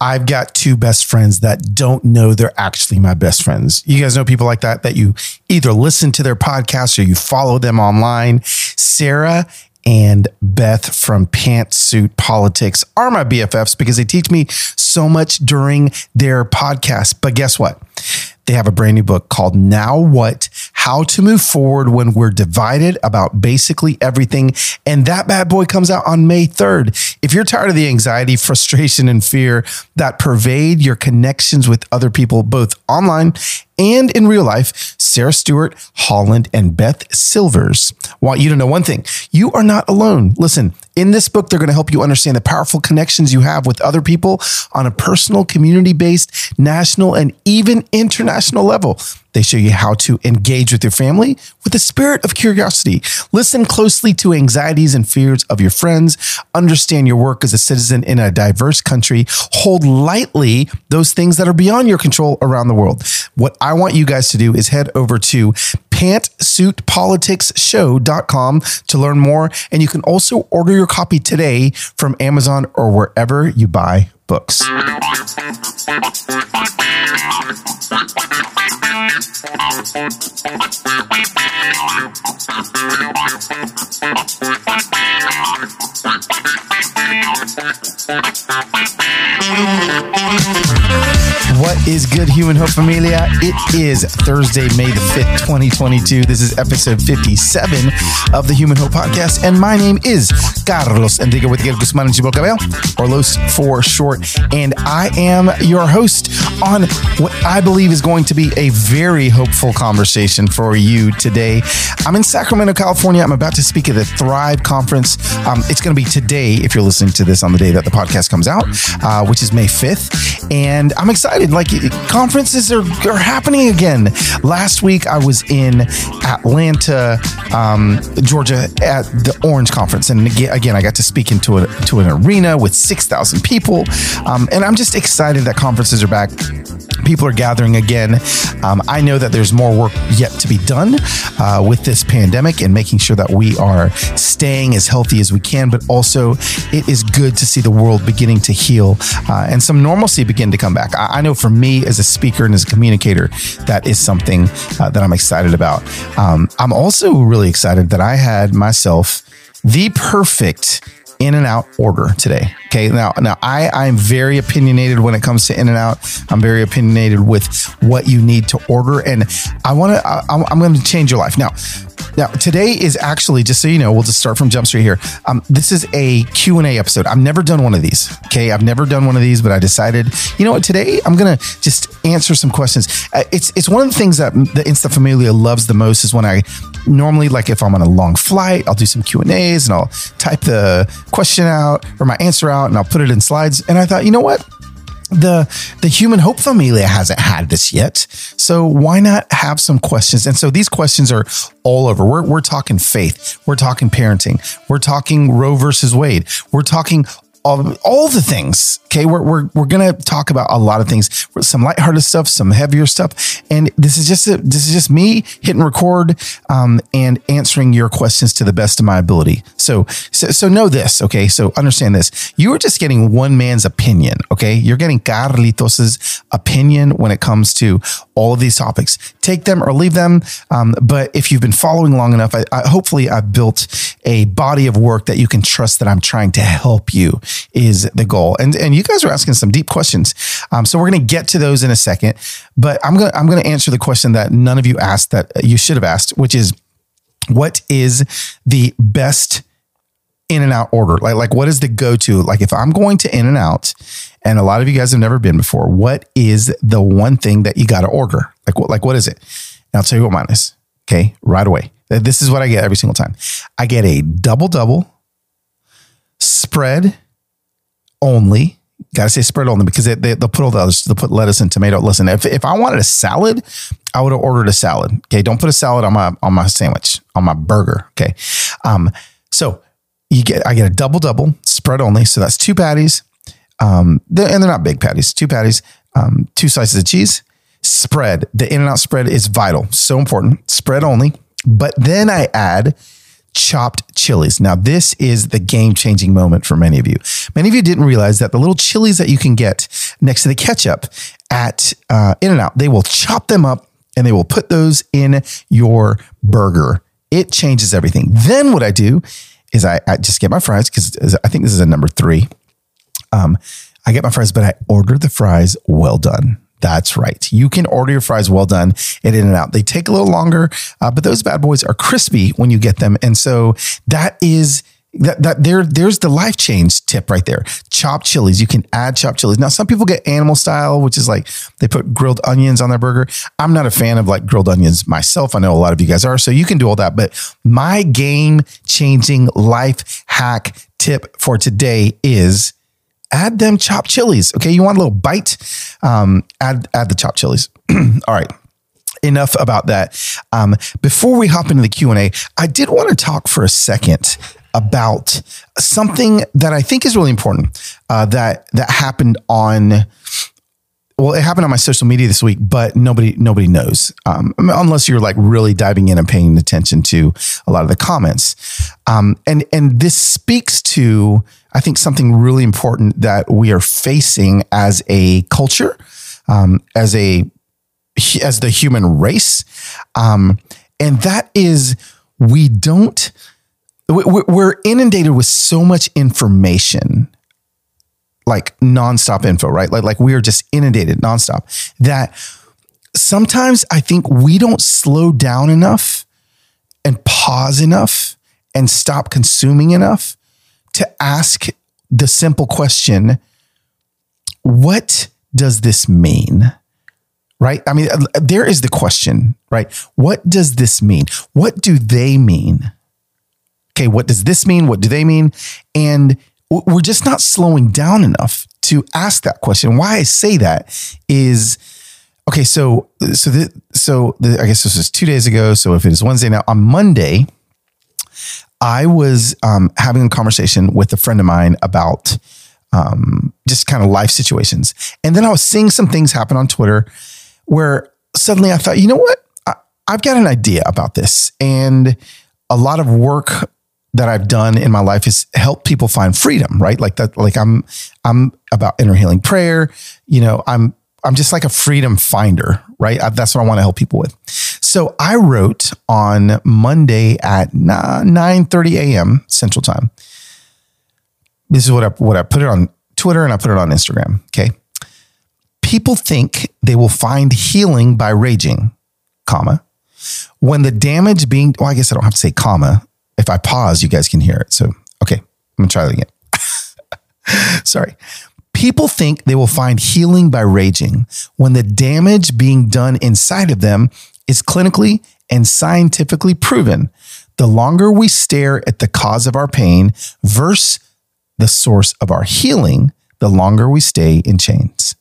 I've got two best friends that don't know they're actually my best friends. You guys know people like that, that you either listen to their podcast or you follow them online. Sarah and Beth from Pantsuit Politics are my BFFs because they teach me so much during their podcast. But guess what? They have a brand new book called Now What How to Move Forward When We're Divided About Basically Everything. And that bad boy comes out on May 3rd. If you're tired of the anxiety, frustration, and fear that pervade your connections with other people, both online and in real life, Sarah Stewart, Holland, and Beth Silvers want you to know one thing you are not alone. Listen, in this book, they're going to help you understand the powerful connections you have with other people on a personal, community based, national, and even international level. They show you how to engage with your family with a spirit of curiosity. Listen closely to anxieties and fears of your friends. Understand your work as a citizen in a diverse country. Hold lightly those things that are beyond your control around the world. What I want you guys to do is head over to pantsuitpoliticsshow.com to learn more. And you can also order your copy today from Amazon or wherever you buy books. What is good, Human Hope Familia? It is Thursday, May the 5th, 2022. This is episode 57 of the Human Hope Podcast, and my name is Carlos Enrique Whittaker Guzman and Chibol Cabello, or Los for short, and I am your host on what I believe is going to be a very hopeful conversation for you today. I'm in Sacramento, California. I'm about to speak at the Thrive Conference. Um, it's going to be today, if you're listening to this on the day that the podcast comes out, uh, which is May 5th, and I'm excited. Like conferences are, are happening again. Last week I was in Atlanta, um, Georgia, at the Orange Conference, and again, I got to speak into a, to an arena with six thousand people, um, and I'm just excited that conferences are back people are gathering again. Um, I know that there's more work yet to be done uh, with this pandemic and making sure that we are staying as healthy as we can, but also it is good to see the world beginning to heal uh, and some normalcy begin to come back. I, I, know for me as a speaker and as a communicator, that is something uh, that I'm excited about. Um, I'm also really excited that I had myself the perfect In-N-Out order today. Okay. Now, now I, I'm very opinionated when it comes to In-N-Out. I'm very opinionated with what you need to order. And I want to, I'm going to change your life. Now, now, today is actually just so you know, we'll just start from Jump Street here. Um, this is a Q and A episode. I've never done one of these. Okay, I've never done one of these, but I decided, you know what? Today I'm gonna just answer some questions. Uh, it's it's one of the things that the Insta Familia loves the most is when I normally like if I'm on a long flight, I'll do some Q and A's and I'll type the question out or my answer out and I'll put it in slides. And I thought, you know what? The the human hope familia hasn't had this yet. So why not have some questions? And so these questions are all over. We're, we're talking faith. We're talking parenting. We're talking roe versus wade. We're talking all, all the things. Okay. We're, we're, we're going to talk about a lot of things, some lighthearted stuff, some heavier stuff. And this is just, a, this is just me hitting record, um, and answering your questions to the best of my ability. So, so, so know this. Okay. So understand this. You are just getting one man's opinion. Okay. You're getting Carlitos's opinion when it comes to all of these topics. Take them or leave them. Um, but if you've been following long enough, I, I, hopefully I've built a body of work that you can trust that I'm trying to help you is the goal. And and you guys are asking some deep questions. Um, so we're going to get to those in a second. But I'm gonna I'm gonna answer the question that none of you asked that you should have asked, which is, what is the best In-N-Out order? Like like what is the go to? Like if I'm going to In-N-Out, and a lot of you guys have never been before, what is the one thing that you got to order? Like what like what is it? And I'll tell you what mine is. Okay, right away. This is what I get every single time. I get a double double spread only. Got to say spread only because they, they, will put all the others. They'll put lettuce and tomato. Listen, if, if I wanted a salad, I would have ordered a salad. Okay, don't put a salad on my on my sandwich on my burger. Okay, um, so you get I get a double double spread only. So that's two patties, um, they're, and they're not big patties. Two patties, um, two slices of cheese. Spread the In-N-Out spread is vital, so important. Spread only, but then I add chopped chilies. Now, this is the game changing moment for many of you. Many of you didn't realize that the little chilies that you can get next to the ketchup at uh, In-N-Out. They will chop them up and they will put those in your burger. It changes everything. Then what I do is I, I just get my fries because I think this is a number three. Um, I get my fries, but I order the fries well done. That's right. You can order your fries well done at In-N-Out. They take a little longer, uh, but those bad boys are crispy when you get them. And so that is that that there there's the life change tip right there. Chopped chilies. You can add chopped chilies. Now some people get animal style, which is like they put grilled onions on their burger. I'm not a fan of like grilled onions myself. I know a lot of you guys are, so you can do all that. But my game changing life hack tip for today is add them chopped chilies. Okay, you want a little bite? Um, add add the chopped chilies. all right enough about that. Um, before we hop into the Q and A, I did want to talk for a second about something that I think is really important uh, that that happened on. Well, it happened on my social media this week, but nobody nobody knows um, unless you're like really diving in and paying attention to a lot of the comments. Um, and and this speaks to I think something really important that we are facing as a culture, um, as a as the human race, um, and that is we don't we're inundated with so much information like nonstop info right? Like like we are just inundated nonstop that sometimes i think we don't slow down enough and pause enough and stop consuming enough to ask the simple question what does this mean right i mean uh, there is the question right what does this mean what do they mean okay, what does this mean? What do they mean? And we're just not slowing down enough to ask that question. Why I say that is okay. So, so the, so the, I guess this was two days ago. So if it is Wednesday now, on Monday, I was um, having a conversation with a friend of mine about um, just kind of life situations, and then I was seeing some things happen on Twitter where suddenly I thought, you know what, I, I've got an idea about this, and a lot of work that I've done in my life is help people find freedom, right? Like that, like I'm, I'm about inner healing prayer. You know, I'm, I'm just like a freedom finder, right? I, that's what I want to help people with. So I wrote on Monday at 9 30 a.m. Central Time. This is what I, what I put it on Twitter and I put it on Instagram. Okay. People think they will find healing by raging, comma, when the damage being, well, I guess I don't have to say comma if I pause, you guys can hear it. So, okay, I'm gonna try that again. Sorry. People think they will find healing by raging when the damage being done inside of them is clinically and scientifically proven. The longer we stare at the cause of our pain versus the source of our healing, the longer we stay in chains.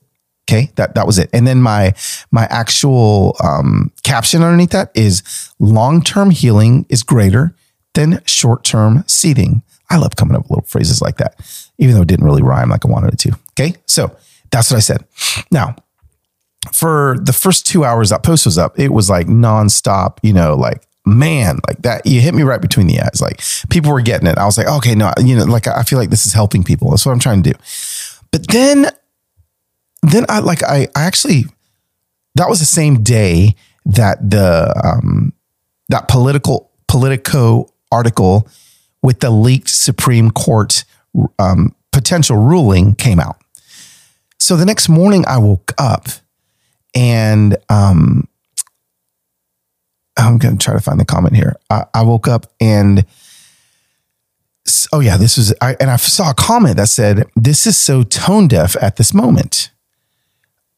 Okay, that that was it. And then my my actual um, caption underneath that is long term healing is greater than short term seating. I love coming up with little phrases like that, even though it didn't really rhyme like I wanted it to. Okay. So that's what I said. Now, for the first two hours that post was up, it was like nonstop, you know, like, man, like that. You hit me right between the eyes. Like people were getting it. I was like, okay, no, you know, like I feel like this is helping people. That's what I'm trying to do. But then, then I like, I, I actually, that was the same day that the, um, that political, Politico article with the leaked Supreme Court um, potential ruling came out. So the next morning, I woke up and um, I'm going to try to find the comment here. I, I, woke up and oh yeah, this was I, and I saw a comment that said, "This is so tone deaf at this moment.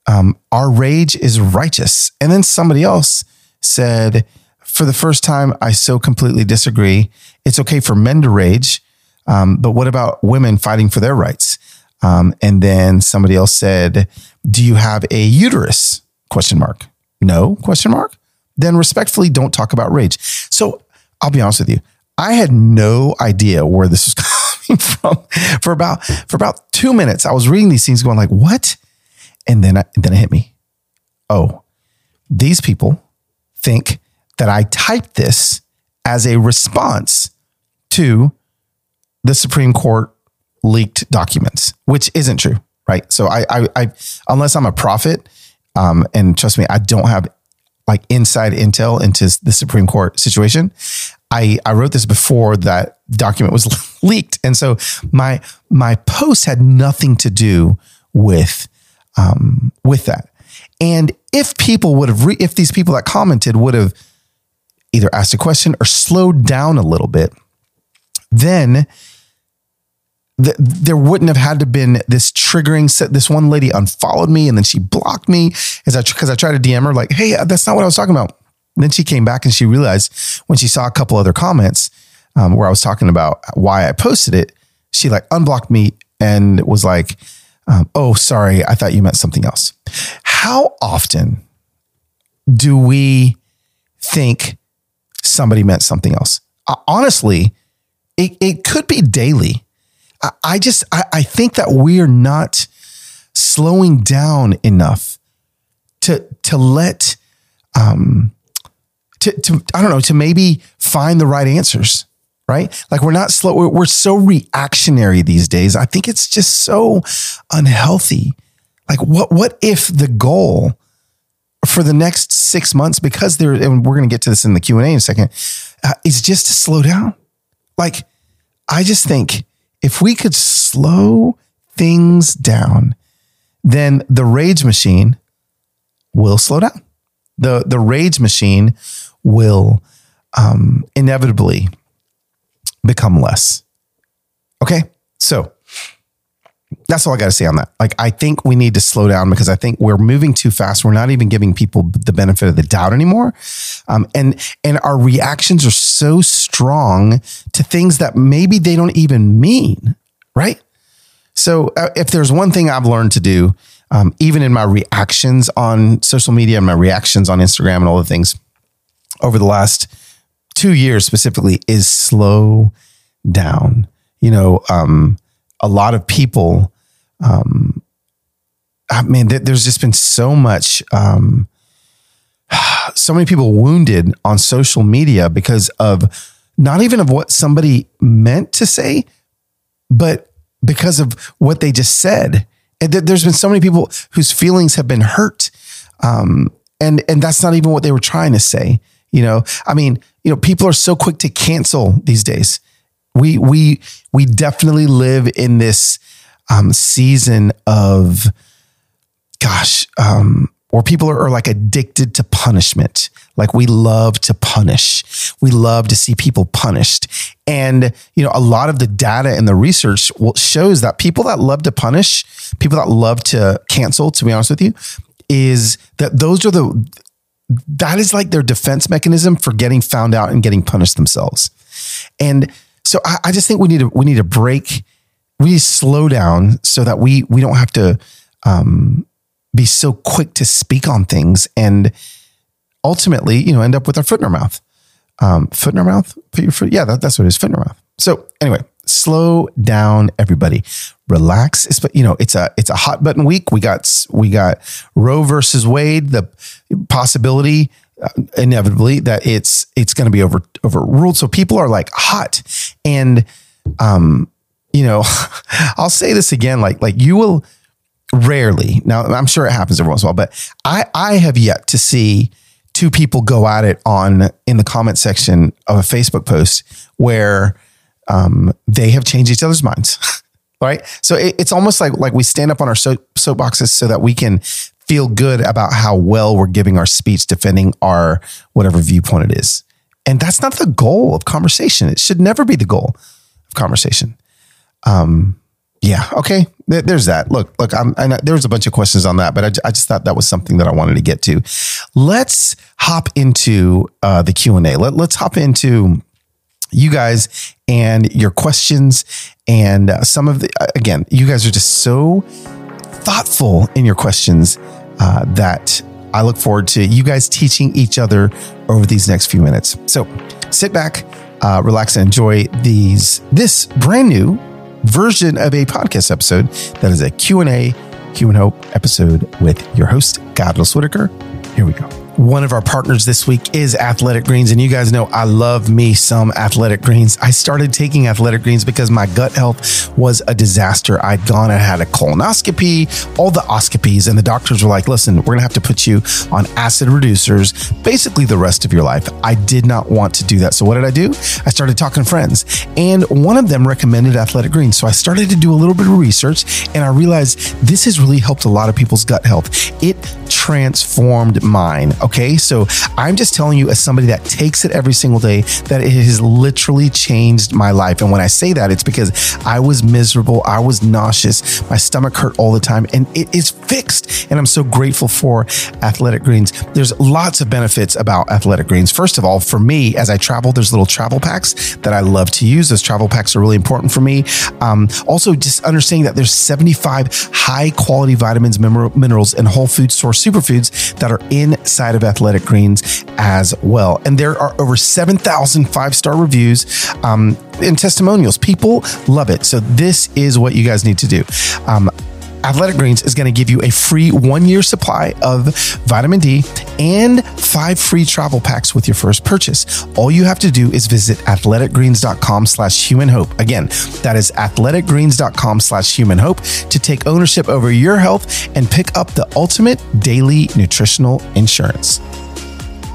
Um, our rage is righteous." And then somebody else said for the first time, I so completely disagree. It's okay for men to rage, um, but what about women fighting for their rights? Um, and then somebody else said, "Do you have a uterus?" Question mark. No? Question mark. Then respectfully, don't talk about rage. So I'll be honest with you. I had no idea where this was coming from for about for about two minutes. I was reading these things, going like, "What?" And then I, then it hit me. Oh, these people think that I typed this as a response to the Supreme Court leaked documents, which isn't true, right? So I, I, I unless I'm a prophet, um, and trust me, I don't have like inside intel into the Supreme Court situation. I, I wrote this before that document was leaked. And so my my post had nothing to do with um, with that. And if people would have, re- if these people that commented would have either asked a question or slowed down a little bit, then th- there wouldn't have had to been this triggering. Set. This one lady unfollowed me and then she blocked me as I because I tried to DM her like, "Hey, that's not what I was talking about." And then she came back and she realized when she saw a couple other comments um, where I was talking about why I posted it, she like unblocked me and was like, um, "Oh, sorry, I thought you meant something else." How often do we think somebody meant something else? Uh, honestly, it, it could be daily. I, I just I, I think that we're not slowing down enough to to let um to to I don't know to maybe find the right answers right? Like we're not slow. We're, we're, so reactionary these days. I think it's just so unhealthy. Like what, what if the goal for the next six months, because there, and we're going to get to this in the Q and A in a second, uh, is just to slow down. Like I just think if we could slow things down, then the rage machine will slow down. The, the rage machine will um, inevitably become less. Okay. So that's all I got to say on that. Like, I think we need to slow down because I think we're moving too fast. We're not even giving people the benefit of the doubt anymore. Um, and, and our reactions are so strong to things that maybe they don't even mean. Right. So uh, if there's one thing I've learned to do, um, even in my reactions on social media and my reactions on Instagram and all the things over the last two years specifically is slow down. You know, um, a lot of people, um, I mean, th- there's just been so much, um, so many people wounded on social media because of not even of what somebody meant to say, but because of what they just said. And th- there's been so many people whose feelings have been hurt. Um, and, and that's not even what they were trying to say. You know, I mean, you know, people are so quick to cancel these days. We we we definitely live in this um, season of, gosh, um, where people are, are like addicted to punishment. Like we love to punish. We love to see people punished. And, you know, a lot of the data and the research shows that people that love to punish, people that love to cancel, to be honest with you, is that those are the that is like their defense mechanism for getting found out and getting punished themselves. And so I, I just think we need to we need to break, we slow down so that we we don't have to um, be so quick to speak on things and ultimately, you know, end up with our foot in our mouth. Um, foot in our mouth? Put your foot, yeah, that, that's what it is, foot in our mouth. So anyway, slow down, everybody. Relax. It's, you know, it's a it's a hot button week. We got we got Roe versus Wade. The possibility, uh, inevitably, that it's it's going to be over overruled. So people are like hot, and um, you know, I'll say this again. Like like you will rarely. Now I'm sure it happens every once in a while, but I I have yet to see two people go at it on in the comment section of a Facebook post where um, they have changed each other's minds. right. So it, it's almost like, like we stand up on our soap, soapboxes so that we can feel good about how well we're giving our speech, defending our whatever viewpoint it is. And that's not the goal of conversation. It should never be the goal of conversation. Um, yeah. Okay. There's that. Look, look, I'm, I know there was a bunch of questions on that, but I, I, just thought that was something that I wanted to get to. Let's hop into uh, the Q and A. Let, let's hop into you guys and your questions. And uh, some of the, uh, again, you guys are just so thoughtful in your questions uh, that I look forward to you guys teaching each other over these next few minutes. So sit back, uh, relax, and enjoy these this brand new version of a podcast episode that is a Q&A Human Hope episode with your host, Carlos Whittaker. Here we go. One of our partners this week is Athletic Greens. And you guys know I love me some Athletic Greens. I started taking Athletic Greens because my gut health was a disaster. I'd gone and had a colonoscopy, all the oscopies, and the doctors were like, listen, we're going to have to put you on acid reducers basically the rest of your life. I did not want to do that. So what did I do? I started talking to friends, and one of them recommended Athletic Greens. So I started to do a little bit of research, and I realized this has really helped a lot of people's gut health. It transformed mine. Okay. So I'm just telling you, as somebody that takes it every single day, that it has literally changed my life. And when I say that, it's because I was miserable. I was nauseous. My stomach hurt all the time, and it is fixed. And I'm so grateful for Athletic Greens. There's lots of benefits about Athletic Greens. First of all, for me, as I travel, there's little travel packs that I love to use. Those travel packs are really important for me. Um, also, just understanding that there's 75 high quality vitamins, minerals, and whole food source superfoods that are inside of Athletic Greens as well. And there are over 7,000 five star reviews um, and testimonials. People love it. So, this is what you guys need to do. Um, Athletic Greens is going to give you a free one year supply of vitamin D and five free travel packs with your first purchase. All you have to do is visit athleticgreens.com slash human hope. Again, that is athleticgreens.com slash human hope to take ownership over your health and pick up the ultimate daily nutritional insurance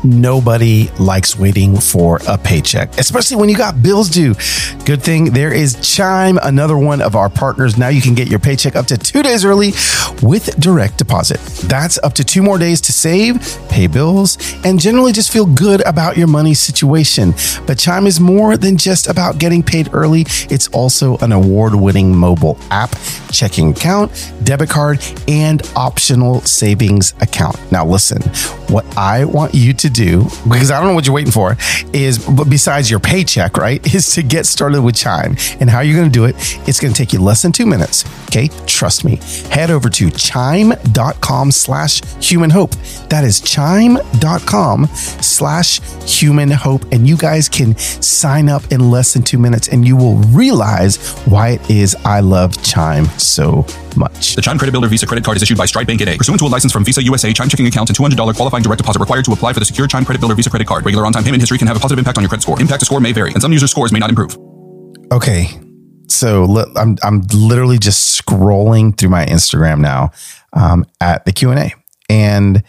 nobody likes waiting for a paycheck, especially when you got bills due. Good thing there is Chime, another one of our partners. Now you can get your paycheck up to two days early with direct deposit. That's up to two more days to save, pay bills, and generally just feel good about your money situation. But Chime is more than just about getting paid early, it's also an award winning mobile app, checking account, debit card, and optional savings account. Now, listen, what I want you to do, because I don't know what you're waiting for, is but besides your paycheck, right, is to get started with Chime. And how you're going to do it, it's going to take you less than two minutes. Okay. Trust me. Head over to chime.com slash human hope. That is chime.com slash human hope. And you guys can sign up in less than two minutes and you will realize why it is I love Chime so much. The Chime Credit Builder Visa credit card is issued by Stride Bank A. Pursuant to a license from Visa USA, Chime checking account and $200 qualifying direct deposit required to apply for the secure Chime Credit Builder Visa credit card. Regular on-time payment history can have a positive impact on your credit score. Impact to score may vary, and some users' scores may not improve. Okay, so I'm I'm literally just scrolling through my Instagram now um, at the Q and A, and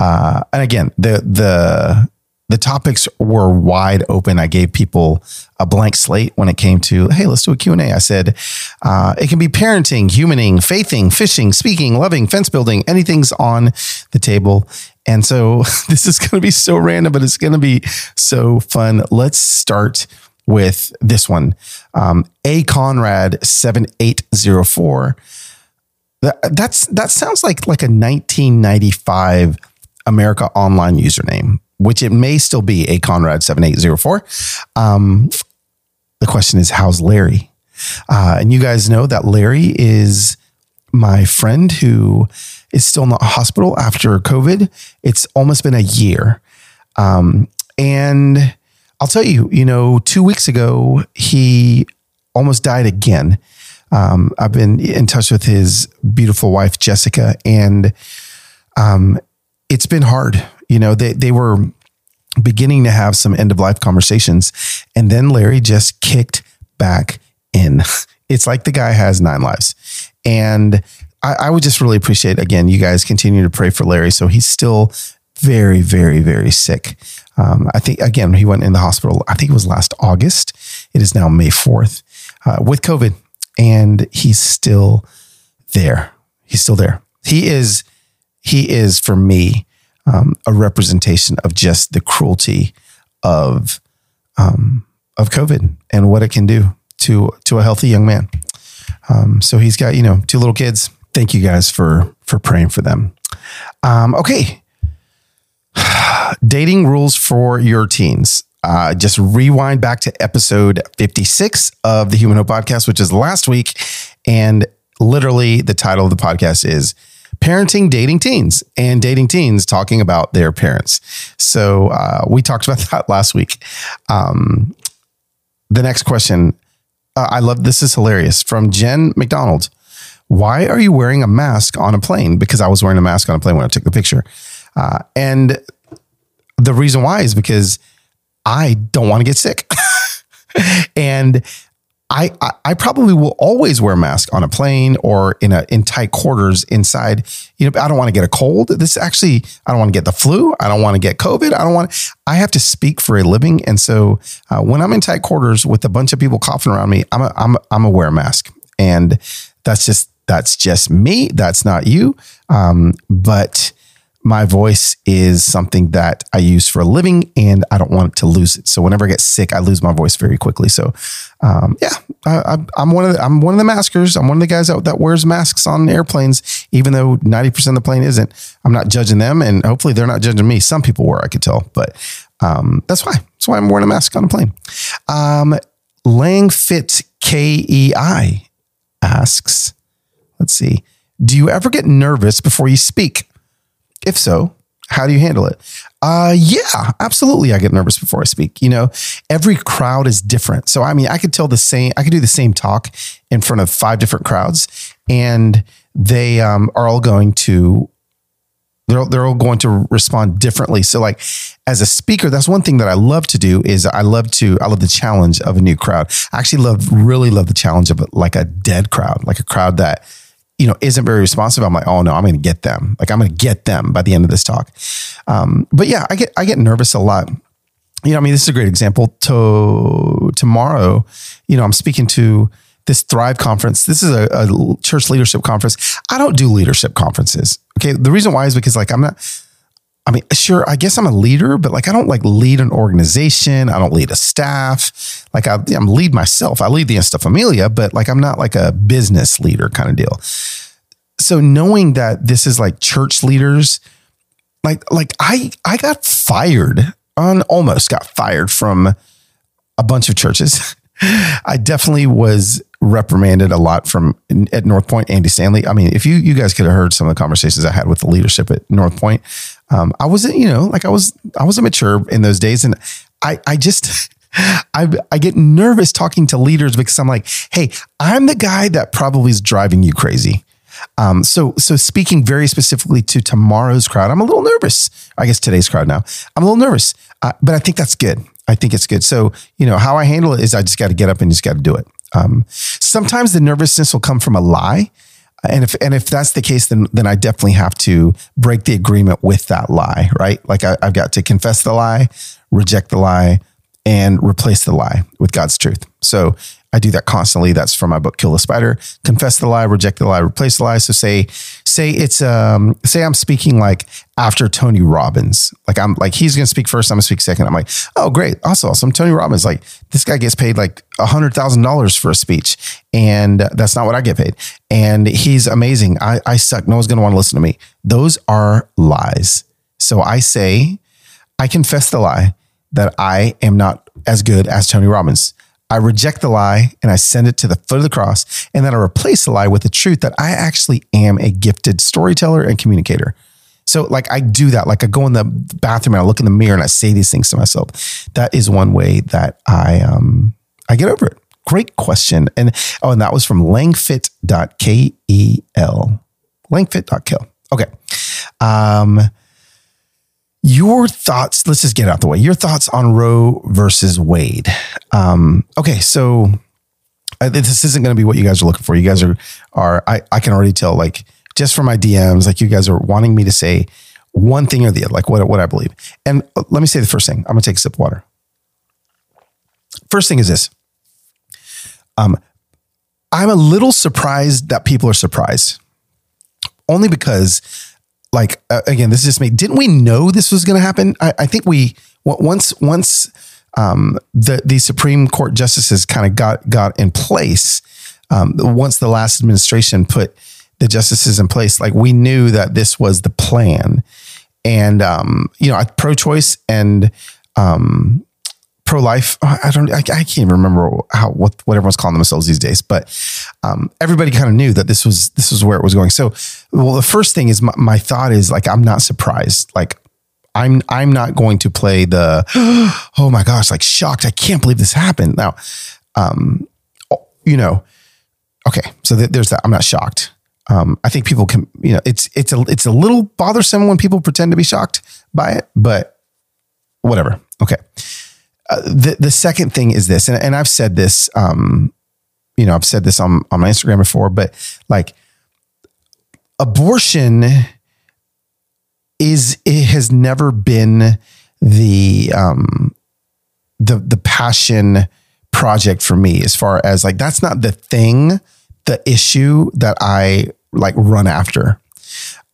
uh, and again the the the topics were wide open. I gave people a blank slate when it came to, hey, let's do a Q&A. I said, uh, it can be parenting, humaning, faithing, fishing, speaking, loving, fence building, anything's on the table. And so this is going to be so random, but it's going to be so fun. Let's start with this one. Um, a Conrad 7804. That, that's, that sounds like, like a 1995 America Online username which it may still be a Conrad 7804. Um, the question is, how's Larry? Uh, and you guys know that Larry is my friend who is still in the hospital after COVID. It's almost been a year. Um, and I'll tell you, you know, two weeks ago, he almost died again. Um, I've been in touch with his beautiful wife, Jessica, and um, it's been hard. You know, they, they were beginning to have some end of life conversations. And then Larry just kicked back in. It's like the guy has nine lives. And I, I would just really appreciate, again, you guys continue to pray for Larry. So he's still very, very, very sick. Um, I think, again, he went in the hospital, I think it was last August. It is now May 4th uh, with COVID. And he's still there. He's still there. He is, he is for me, um, a representation of just the cruelty of um, of COVID and what it can do to to a healthy young man. Um, so he's got you know two little kids. Thank you guys for for praying for them. Um, okay, dating rules for your teens. Uh, just rewind back to episode 56 of the Human Hope Podcast, which is last week. And literally, the title of the podcast is parenting dating teens and dating teens talking about their parents. So uh, we talked about that last week. Um, the next question, uh, I love this is hilarious from Jen McDonald. Why are you wearing a mask on a plane? Because I was wearing a mask on a plane when I took the picture. Uh, and the reason why is because I don't want to get sick. and I, I, probably will always wear a mask on a plane or in a in tight quarters inside. You know, I don't want to get a cold. This actually, I don't want to get the flu. I don't want to get COVID. I don't want. I have to speak for a living, and so uh, when I'm in tight quarters with a bunch of people coughing around me, I'm a, I'm a, I'm a wear a mask, and that's just that's just me. That's not you. Um, but my voice is something that I use for a living and I don't want to lose it. So whenever I get sick, I lose my voice very quickly. So, um, yeah, I, am one of the, I'm one of the maskers. I'm one of the guys that, that wears masks on airplanes, even though 90% of the plane isn't. I'm not judging them and hopefully they're not judging me. Some people were, I could tell, but, um, that's why. That's why I'm wearing a mask on a plane. Um, Lang Fit KEI asks, let's see, do you ever get nervous before you speak? If so, how do you handle it? Uh, yeah, absolutely. I get nervous before I speak. You know, every crowd is different. So, I mean, I could tell the same, I could do the same talk in front of five different crowds and they um, are all going to, they're, they're all going to respond differently. So like as a speaker, that's one thing that I love to do is I love to, I love the challenge of a new crowd. I actually love, really love the challenge of like a dead crowd, like a crowd that, you know, isn't very responsive, I'm like, oh no, I'm going to get them. Like I'm going to get them by the end of this talk. Um, but yeah, I get I get nervous a lot. You know, I mean, this is a great example. To tomorrow, you know, I'm speaking to this Thrive conference. This is a, a church leadership conference. I don't do leadership conferences. Okay, the reason why is because like I'm not I mean, sure, I guess I'm a leader, but like I don't like lead an organization. I don't lead a staff. Like I, am lead myself. I lead the Insta Familia, but like I'm not like a business leader kind of deal. So knowing that this is like church leaders, like like I I got fired on almost got fired from a bunch of churches. I definitely was reprimanded a lot from at North Point, Andy Stanley. I mean, if you you guys could have heard some of the conversations I had with the leadership at North Point, um, I wasn't, you know, like I was, I wasn't mature in those days. And I, I just, I, I get nervous talking to leaders because I'm like, hey, I'm the guy that probably is driving you crazy. Um, so, so speaking very specifically to tomorrow's crowd, I'm a little nervous. I guess today's crowd now, I'm a little nervous, uh, but I think that's good. I think it's good. So, you know, how I handle it is I just got to get up and just got to do it. Um, sometimes the nervousness will come from a lie and if and if that's the case, then then I definitely have to break the agreement with that lie, right? Like I, I've got to confess the lie, reject the lie, and replace the lie with God's truth. So I do that constantly. That's from my book, Kill the Spider. Confess the lie, reject the lie, replace the lie. So say, say it's um, say I'm speaking like after Tony Robbins. Like I'm like he's gonna speak first, I'm gonna speak second. I'm like, oh great, awesome, awesome. Tony Robbins, like this guy gets paid like a hundred thousand dollars for a speech, and that's not what I get paid. And he's amazing. I, I suck. No one's gonna want to listen to me. Those are lies. So I say, I confess the lie that I am not as good as Tony Robbins. I reject the lie and I send it to the foot of the cross. And then I replace the lie with the truth that I actually am a gifted storyteller and communicator. So, like, I do that. Like, I go in the bathroom and I look in the mirror and I say these things to myself. That is one way that I um I get over it. Great question. And oh, and that was from langfit.kel. Langfit.kel. Okay. Um, your thoughts, let's just get out the way. Your thoughts on Roe versus Wade. Um, okay, so I, this isn't going to be what you guys are looking for. You guys are, are I, I can already tell, like, just from my DMs, like, you guys are wanting me to say one thing or the other, like what, what I believe. And let me say the first thing. I'm to take a sip of water. First thing is this. Um, I'm a little surprised that people are surprised, only because like uh, again, this is just me. Didn't we know this was going to happen? I, I, think we once once um, the the Supreme Court justices kind of got got in place. Um, once the last administration put the justices in place, like we knew that this was the plan, and um, you know, pro-choice and um, pro life. I don't. I, I, can't even remember how what what everyone's calling themselves these days. But um, everybody kind of knew that this was this was where it was going. So, well, the first thing is my, my thought is like I'm not surprised. Like I'm I'm not going to play the oh my gosh, like shocked. I can't believe this happened. Now, um, you know, okay, so th- there's that. I'm not shocked. Um, I think people can, you know, it's it's a it's a little bothersome when people pretend to be shocked by it, but whatever. Okay. Uh, the the second thing is this, and, and I've said this, um, you know, I've said this on on my Instagram before, but like abortion is it has never been the um the the passion project for me as far as like that's not the thing the issue that I like run after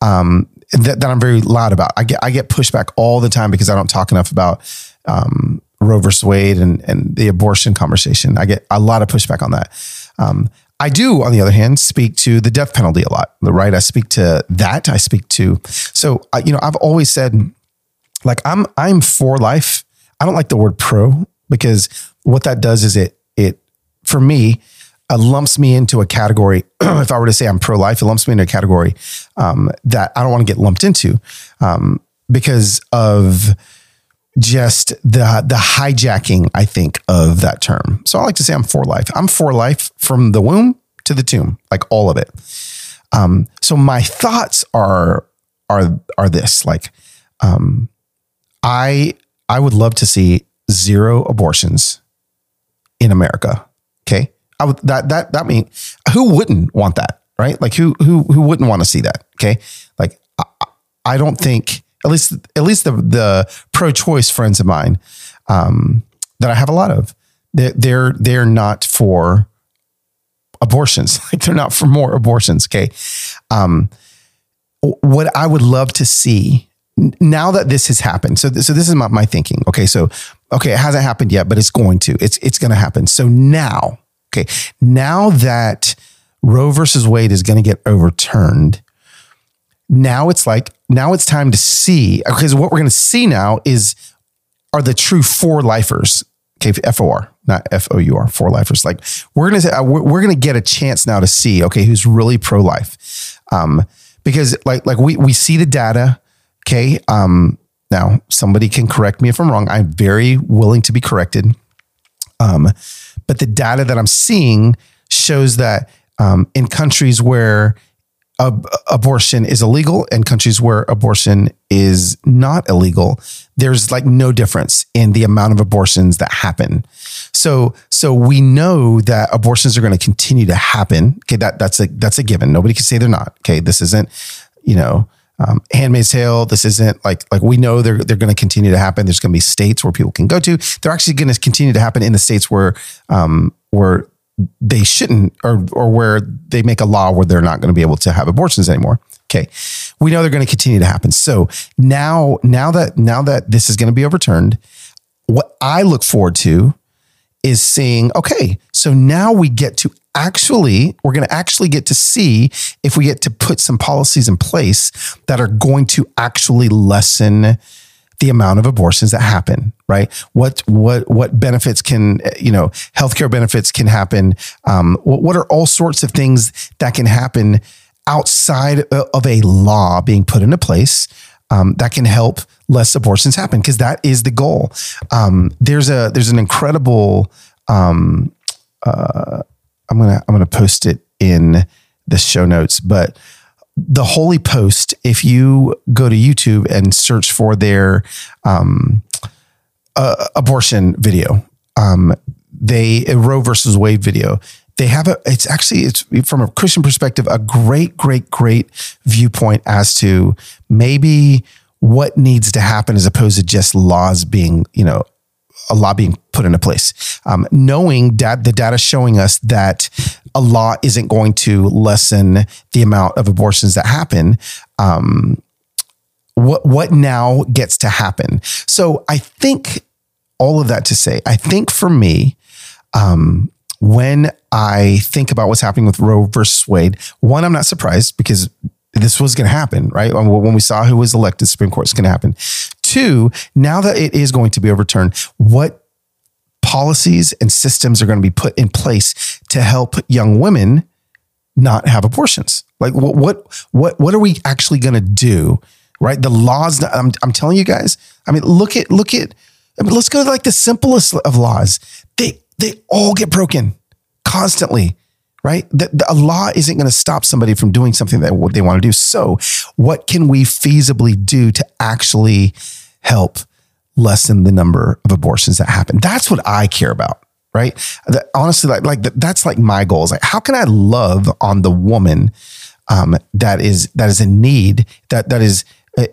um that, that I'm very loud about. I get I get pushback all the time because I don't talk enough about um Roe versus Wade and and the abortion conversation I get a lot of pushback on that um I do, on the other hand, speak to the death penalty a lot, right? I speak to that. I speak to, so, you know, I've always said, like, I'm, I'm for life. I don't like the word pro because what that does is it, it, for me, uh, lumps me into a category. if I were to say I'm pro life, it lumps me into a category um, that I don't want to get lumped into um, because of, just the the hijacking, I think, of that term. So I like to say I'm for life. I'm for life from the womb to the tomb, like all of it. Um, so my thoughts are are are this like um, I I would love to see zero abortions in America. Okay. I would that that that mean who wouldn't want that, right? Like who who who wouldn't want to see that? Okay. Like I, I don't think at least at least the the pro-choice friends of mine um, that I have a lot of they're they're, they're not for abortions. Like they're not for more abortions okay? Um, what I would love to see now that this has happened so so this is my, my thinking okay? So okay it hasn't happened yet but it's going to it's it's going to happen. So now okay now that Roe versus Wade is going to get overturned now it's like now it's time to see because what we're going to see now is are the true four lifers okay f-o-r not f-o-u-r four lifers. Like we're going to uh, we're going to get a chance now to see okay who's really pro-life. Um because like like we we see the data okay um now somebody can correct me if i'm wrong. I'm very willing to be corrected. Um but the data that i'm seeing shows that um, in countries where ab- abortion is illegal and countries where abortion is not illegal, there's like no difference in the amount of abortions that happen. So, so we know that abortions are going to continue to happen. Okay, that that's a that's a given. Nobody can say they're not. Okay, this isn't, you know, um, Handmaid's Tale. This isn't like like we know they're they're going to continue to happen. There's going to be states where people can go to. They're actually going to continue to happen in the states where um, where they shouldn't or or where they make a law where they're not going to be able to have abortions anymore. Okay. We know they're going to continue to happen. So now now that now that this is going to be overturned, what I look forward to is seeing okay, so now we get to actually we're going to actually get to see if we get to put some policies in place that are going to actually lessen the amount of abortions that happen, right? What what what benefits can you know healthcare benefits can happen? Um, what, what are all sorts of things that can happen outside of a law being put into place um, that can help less abortions happen? Because that is the goal. Um, there's a there's an incredible. Um, uh, I'm gonna I'm gonna post it in the show notes, but the Holy Post, if you go to YouTube and search for their um, uh, abortion video, um, they Roe versus Wade video, they have a. It's actually it's from a Christian perspective a great, great, great viewpoint as to maybe what needs to happen as opposed to just laws being you know a law being put into place. Um, knowing that the data showing us that a law isn't going to lessen the amount of abortions that happen. Um, what what now gets to happen? So I think all of that to say, I think for me, um, when I think about what's happening with Roe versus Wade, one, I'm not surprised because this was going to happen, right? When we saw who was elected Supreme Court, it's going to happen. Two, now that it is going to be overturned, what policies and systems are going to be put in place to help young women not have abortions? Like what what what what are we actually going to do? Right? The laws I'm, I'm telling you guys. I mean, look at look at I mean, let's go to like the simplest of laws. They they all get broken constantly right? The, the, a law isn't going to stop somebody from doing something that they want to do. So, what can we feasibly do to actually help lessen the number of abortions that happen. That's what I care about, right? That, honestly, like, like that's like my goal is like, how can I love on the woman um, that is that is in need that that is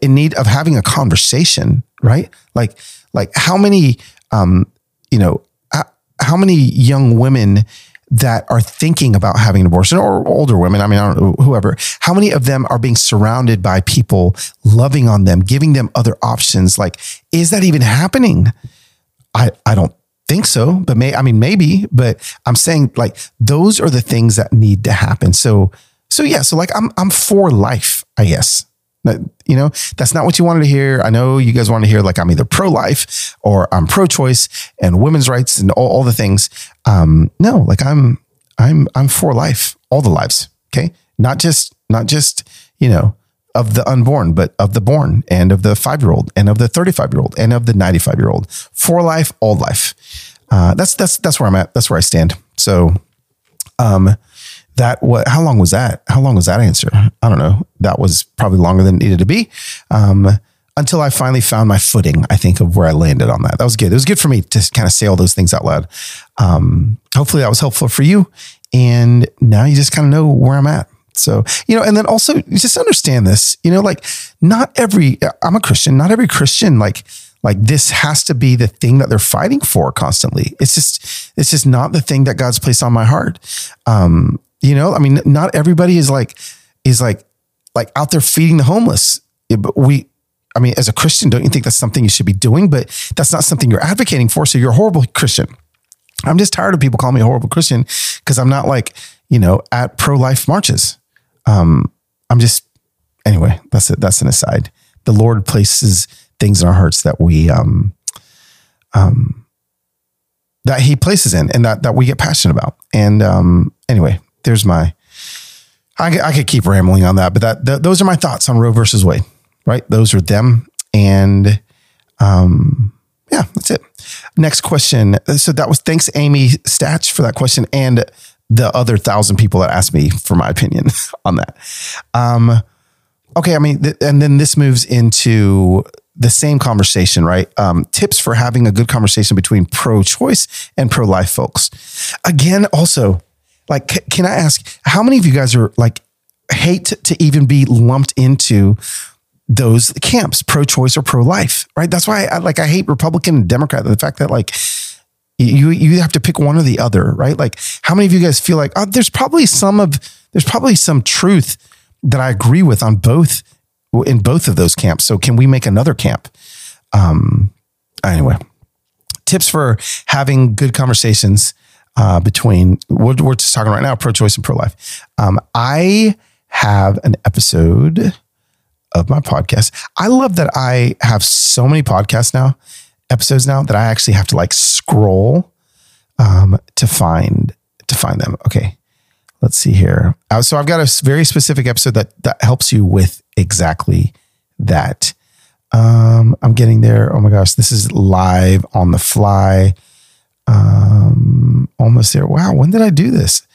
in need of having a conversation, right? Like like how many um, you know how many young women that are thinking about having an abortion or older women, I mean, I don't know, whoever, how many of them are being surrounded by people loving on them, giving them other options? Like, is that even happening? I, I don't think so, but may, I mean, maybe, but I'm saying like those are the things that need to happen. So, so yeah, so like I'm, I'm for life, I guess. You know, that's not what you wanted to hear. I know you guys want to hear like I'm either pro life or I'm pro choice and women's rights and all, all the things. Um, no, like I'm, I'm, I'm for life, all the lives. Okay. Not just, not just, you know, of the unborn, but of the born and of the five year old and of the 35 year old and of the 95 year old for life, all life. Uh, that's, that's, that's where I'm at. That's where I stand. So, um, that what how long was that? How long was that answer? I don't know. That was probably longer than it needed to be. Um, until i finally found my footing i think of where i landed on that. That was good. It was good for me to kind of say all those things out loud. Um, hopefully that was helpful for you. And now you just kind of know where i'm at. So you know and then also just understand this you know like not every i'm a christian. Not every christian like like this has to be the thing that they're fighting for constantly. It's just it's just not the thing that god's placed on my heart. Um you know, I mean, not everybody is like is like like out there feeding the homeless. But we, I mean, as a Christian, don't you think that's something you should be doing? But that's not something you're advocating for. So you're a horrible Christian. I'm just tired of people calling me a horrible Christian because I'm not like you know at pro life marches. Um, I'm just anyway. That's it. That's an aside. The Lord places things in our hearts that we um um that He places in and that that we get passionate about. And um anyway, there's my. I, I could keep rambling on that, but that, that those are my thoughts on Roe versus Wade. Right, those are them, and um, yeah, that's it. Next question. So that was thanks Amy Statch for that question and the other thousand people that asked me for my opinion on that. Um, okay, I mean, th- and then this moves into the same conversation, right? Um, tips for having a good conversation between pro-choice and pro-life folks. Again, also like, can I ask how many of you guys are like hate to even be lumped into those camps, pro-choice or pro-life, right? That's why I like I hate Republican and Democrat. The fact that like you you have to pick one or the other, right? Like, how many of you guys feel like oh, there's probably some of there's probably some truth that I agree with on both in both of those camps. So can we make another camp? Um, anyway, tips for having good conversations uh, between we're, we're just talking right now pro-choice and pro-life. Um, I have an episode of my podcast. I love that I have so many podcasts now, episodes now that I actually have to like scroll um, to find to find them. Okay, let's see here. Uh, so I've got a very specific episode that that helps you with exactly that. Um, I'm getting there. Oh my gosh, this is live on the fly. Um, almost there. Wow, when did I do this?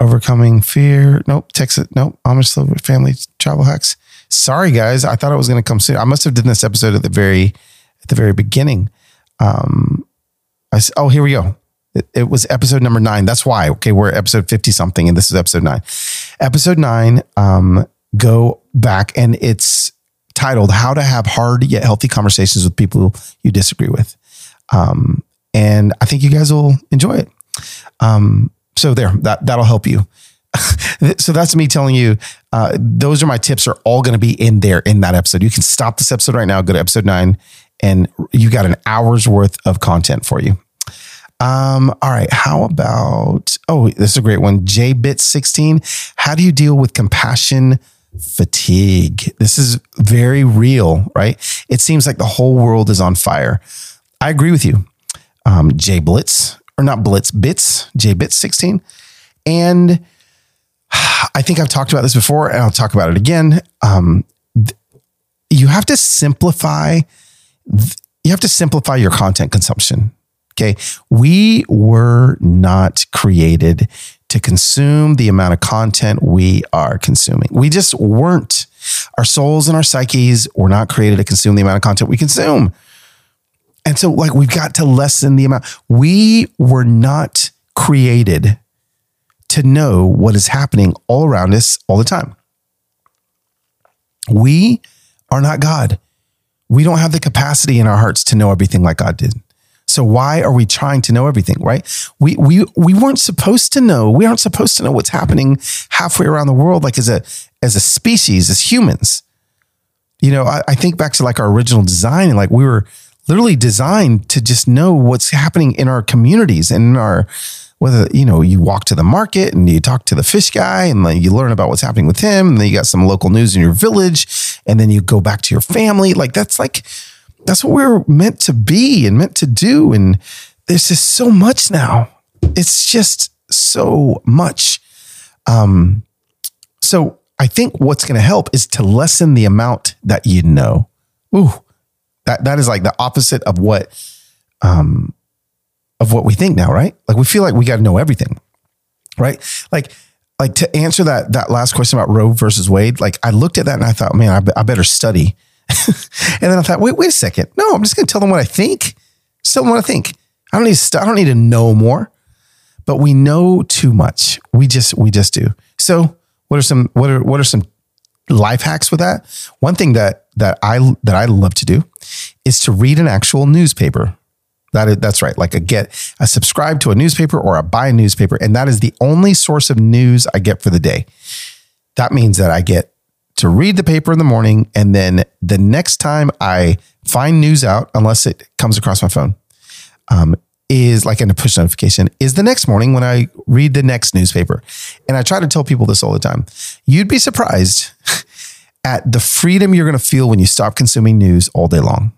Overcoming fear. Nope. Texas. Nope. Amish family travel hacks. Sorry, guys. I thought it was going to come soon. I must have done this episode at the very, at the very beginning. Um, I oh here we go. It, it was episode number nine. That's why. Okay, we're episode fifty something, and this is episode nine. Episode nine. Um, go back, and it's titled "How to Have Hard Yet Healthy Conversations with People You Disagree with." Um, and I think you guys will enjoy it. Um, so there, that that'll help you. so that's me telling you, uh, those are my tips are all going to be in there in that episode. You can stop this episode right now, go to episode nine, and you got an hour's worth of content for you. Um, all right. How about, oh, this is a great one. JBit16. How do you deal with compassion fatigue? This is very real, right? It seems like the whole world is on fire. I agree with you um, J Blitz, or not Blitz, Bits, J Bits 16. And I think I've talked about this before and I'll talk about it again. Um, th- you have to simplify, th- you have to simplify your content consumption. Okay. We were not created to consume the amount of content we are consuming. We just weren't. Our souls and our psyches were not created to consume the amount of content we consume. And so, like, we've got to lessen the amount. We were not created to know what is happening all around us all the time. We are not God. We don't have the capacity in our hearts to know everything like God did. So why are we trying to know everything, right? We we we weren't supposed to know. We aren't supposed to know what's happening halfway around the world, like as a as a species, as humans. You know, I, I think back to like our original design, and like we were literally designed to just know what's happening in our communities and in our whether you know you walk to the market and you talk to the fish guy and then you learn about what's happening with him and then you got some local news in your village and then you go back to your family. Like that's like that's what we're meant to be and meant to do. And there's just so much now. It's just so much. Um so i think what's going to help is to lessen the amount that you know. Ooh that that is like the opposite of what um of what we think now, right? Like we feel like we got to know everything, right? Like, like to answer that that last question about Roe versus Wade, like I looked at that and I thought, man, I, be, I better study. and then I thought, wait, wait a second. No, I'm just going to tell them what I think. Tell them what I think. I don't need to, I don't need to know more, but we know too much. We just we just do. So, what are some what are what are some life hacks with that? One thing that that I that I love to do is to read an actual newspaper that is, that's right. Like a get, a subscribe to a newspaper or a buy a newspaper. And that is the only source of news I get for the day. That means that I get to read the paper in the morning. And then the next time I find news out, unless it comes across my phone, um, is like in a push notification, is the next morning when I read the next newspaper. And I try to tell people this all the time. You'd be surprised at the freedom you're going to feel when you stop consuming news all day long.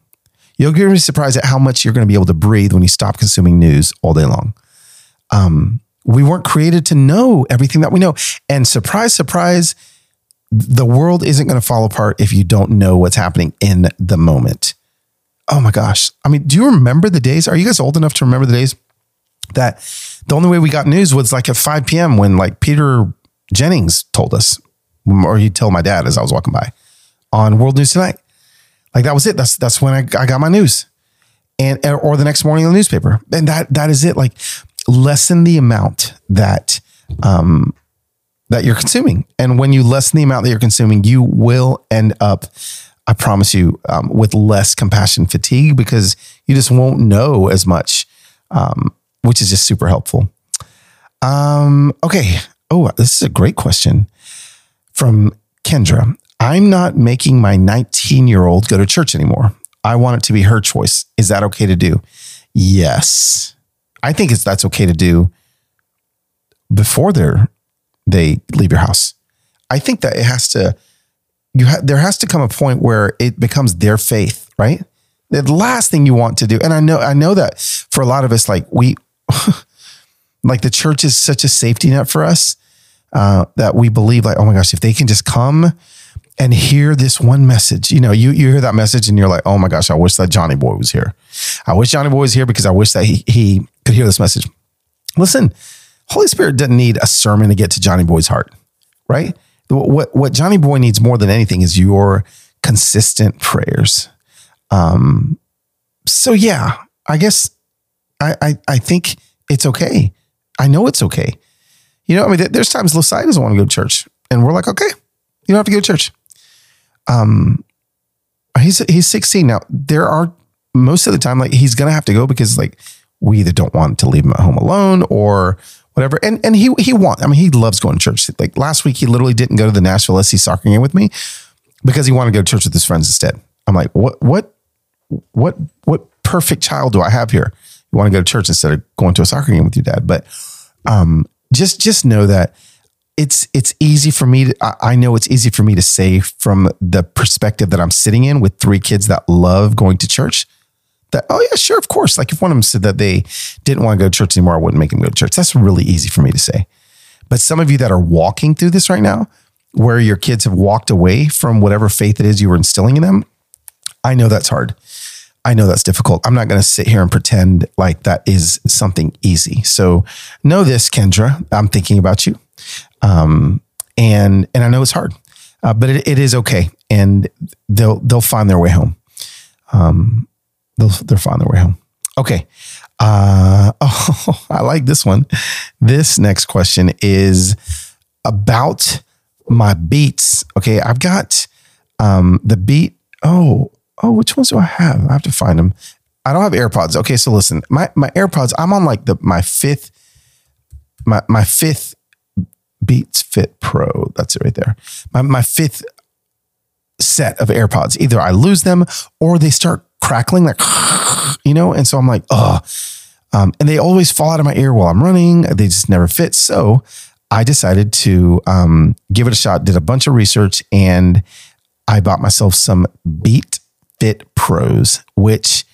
You'll be surprised at how much you're going to be able to breathe when you stop consuming news all day long. Um, we weren't created to know everything that we know. And surprise, surprise, the world isn't going to fall apart if you don't know what's happening in the moment. Oh my gosh. I mean, do you remember the days? Are you guys old enough to remember the days that the only way we got news was like at 5 p.m. when like Peter Jennings told us, or he'd tell my dad as I was walking by on World News Tonight. Like that was it. That's that's when I, I got my news, and or the next morning in the newspaper, and that that is it. Like lessen the amount that um that you're consuming, and when you lessen the amount that you're consuming, you will end up. I promise you, um, with less compassion fatigue because you just won't know as much, um, which is just super helpful. Um, okay. Oh, this is a great question from Kendra. I'm not making my 19 year old go to church anymore. I want it to be her choice. Is that okay to do? Yes. I think it's that's okay to do before they're they leave your house. I think that it has to you ha- there has to come a point where it becomes their faith, right? The last thing you want to do, and I know I know that for a lot of us, like we like the church is such a safety net for us uh, that we believe like, oh my gosh, if they can just come and hear this one message. You know, you you hear that message and you're like, oh my gosh, I wish that Johnny Boy was here. I wish Johnny Boy was here because I wish that he he could hear this message. Listen, Holy Spirit doesn't need a sermon to get to Johnny Boy's heart, right? What what Johnny Boy needs more than anything is your consistent prayers. Um, so yeah, I guess I I, I think it's okay. I know it's okay. You know, I mean, there's times Losiah doesn't want to go to church, and we're like, okay, you don't have to go to church um, he's he's 16 now. There are most of the time like he's gonna have to go because like we either don't want to leave him at home alone or whatever. And and he he want I mean he loves going to church. Like last week he literally didn't go to the Nashville SC soccer game with me because he wanted to go to church with his friends instead. I'm like, what what what what perfect child do I have here? You want to go to church instead of going to a soccer game with your dad. But um just just know that it's it's easy for me to I know it's easy for me to say from the perspective that I'm sitting in with three kids that love going to church that oh yeah sure of course. Like if one of them said that they didn't want to go to church anymore I wouldn't make them go to church. That's really easy for me to say. But some of you that are walking through this right now where your kids have walked away from whatever faith it is you were instilling in them I know that's hard I know that's difficult. I'm not going to sit here and pretend like that is something easy. So know this, Kendra. I'm thinking about you. Um, and and I know it's hard, uh, but it, it is okay, and they'll they'll find their way home. Um, they'll, they'll find their way home. Okay. Uh, oh, I like this one. This next question is about my beats. Okay. I've got um, the beat. Oh, oh, which ones do I have? I have to find them. I don't have AirPods. Okay. So listen, my, my AirPods, I'm on like the, my fifth, my, my fifth Beats Fit Pro. That's it right there. My, my fifth set of AirPods. Either I lose them or they start crackling like, you know, and so I'm like, oh, um, and they always fall out of my ear while I'm running. They just never fit. So I decided to um, give it a shot, did a bunch of research, and I bought myself some Beat Fit Pros, which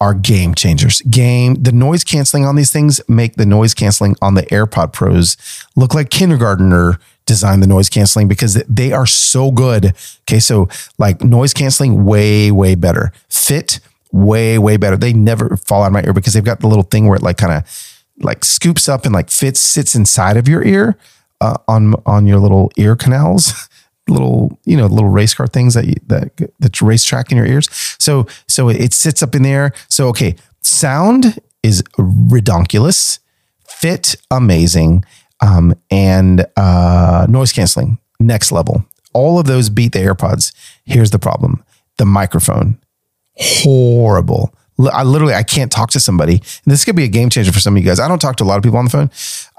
are game changers. Game, the noise canceling on these things make the noise canceling on the AirPod Pros look like kindergartner designed the noise canceling because they are so good. Okay. So, like noise canceling, way, way better. Fit, way, way better. They never fall out of my ear because they've got the little thing where it like kind of like scoops up and like fits, sits inside of your ear uh, on, on your little ear canals. little you know little race car things that you, that that's racetrack in your ears. So so it sits up in there. So okay sound is redonkulous fit amazing um, and uh, noise canceling next level. All of those beat the airpods. Here's the problem. The microphone horrible. I literally I can't talk to somebody. And This could be a game changer for some of you guys. I don't talk to a lot of people on the phone,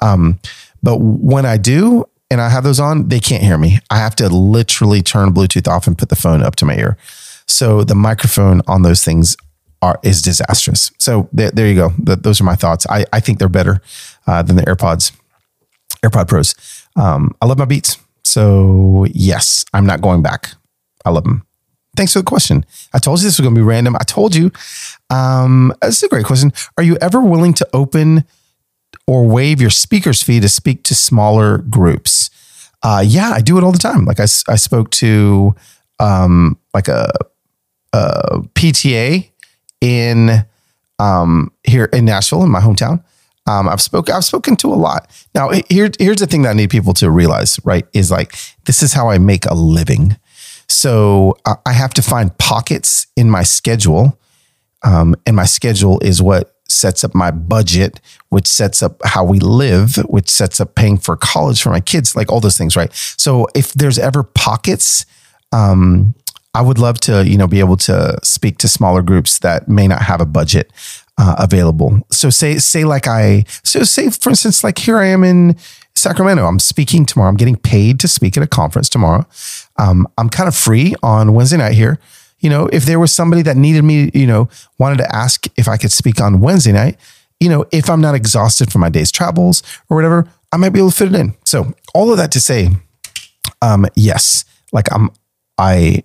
um, but when I do, and I have those on, they can't hear me. I have to literally turn Bluetooth off and put the phone up to my ear. So the microphone on those things are is disastrous. So there, there you go. The, those are my thoughts. I, I think they're better uh, than the AirPods, AirPod Pros. Um, I love my Beats. So yes, I'm not going back. I love them. Thanks for the question. I told you this was going to be random. I told you. Um, this is a great question. Are you ever willing to open or waive your speaker's fee to speak to smaller groups. Uh, yeah, I do it all the time. Like I, I spoke to um, like a, a PTA in um, here in Nashville, in my hometown. Um, I've spoken I've spoken to a lot. Now, here, here's the thing that I need people to realize, right? Is like this is how I make a living. So I have to find pockets in my schedule, um, and my schedule is what sets up my budget, which sets up how we live, which sets up paying for college for my kids, like all those things, right? So if there's ever pockets, um, I would love to, you know, be able to speak to smaller groups that may not have a budget uh, available. So say, say like I, so say for instance, like here I am in Sacramento. I'm speaking tomorrow. I'm getting paid to speak at a conference tomorrow. Um, I'm kind of free on Wednesday night here you know, if there was somebody that needed me, you know, wanted to ask if I could speak on Wednesday night, you know, if I'm not exhausted from my day's travels or whatever, I might be able to fit it in. So all of that to say, um, yes, like I'm, I,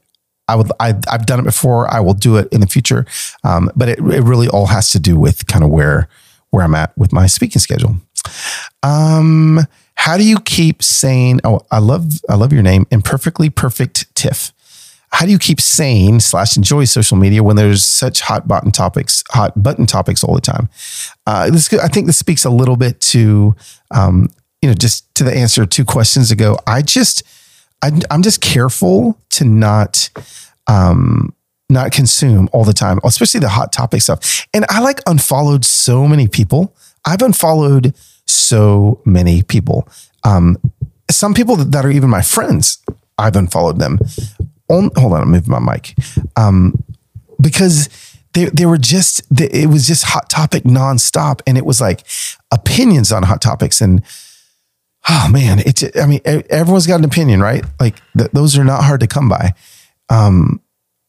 I would, I, have done it before. I will do it in the future. Um, but it, it really all has to do with kind of where, where I'm at with my speaking schedule. Um, how do you keep saying, oh, I love, I love your name, imperfectly perfect Tiff how do you keep sane slash enjoy social media when there's such hot button topics, hot button topics all the time? Uh, this, I think this speaks a little bit to, um, you know, just to the answer two questions ago. I just, I, am just careful to not, um, not consume all the time, especially the hot topic stuff. And I like unfollowed so many people. I've unfollowed so many people. Um, some people that are even my friends, I've unfollowed them on, hold on, I'm moving my mic. Um, because they, they were just, they, it was just hot topic nonstop. And it was like opinions on hot topics. And oh man, it's, I mean, everyone's got an opinion, right? Like th- those are not hard to come by. Um,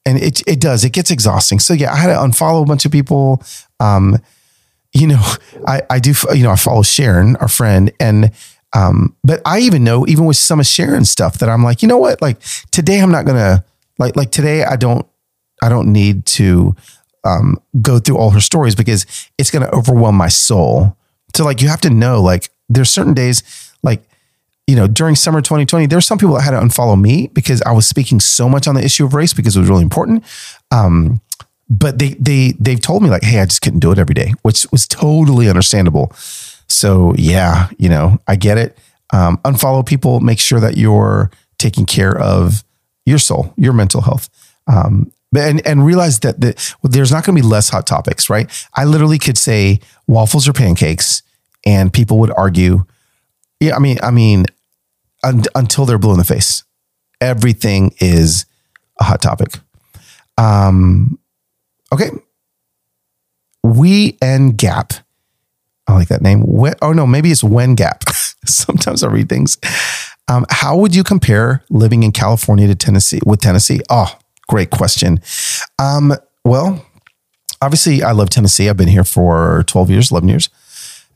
and it, it does, it gets exhausting. So yeah, I had to unfollow a bunch of people. Um, you know, I, I do, you know, I follow Sharon, our friend, and um, but I even know, even with some of Sharon's stuff, that I'm like, you know what? Like today, I'm not gonna like like today. I don't I don't need to um, go through all her stories because it's gonna overwhelm my soul. So like, you have to know, like, there's certain days, like you know, during summer 2020, there were some people that had to unfollow me because I was speaking so much on the issue of race because it was really important. Um, but they they they've told me like, hey, I just couldn't do it every day, which was totally understandable. So yeah, you know, I get it. Um, unfollow people. Make sure that you're taking care of your soul, your mental health. Um, and and realize that the, there's not going to be less hot topics, right? I literally could say waffles or pancakes, and people would argue. Yeah, I mean, I mean, un, until they're blue in the face, everything is a hot topic. Um, okay, we and Gap. I like that name. We, oh no, maybe it's When Gap. Sometimes I read things. Um, how would you compare living in California to Tennessee with Tennessee? Oh, great question. Um, well, obviously, I love Tennessee. I've been here for 12 years, 11 years.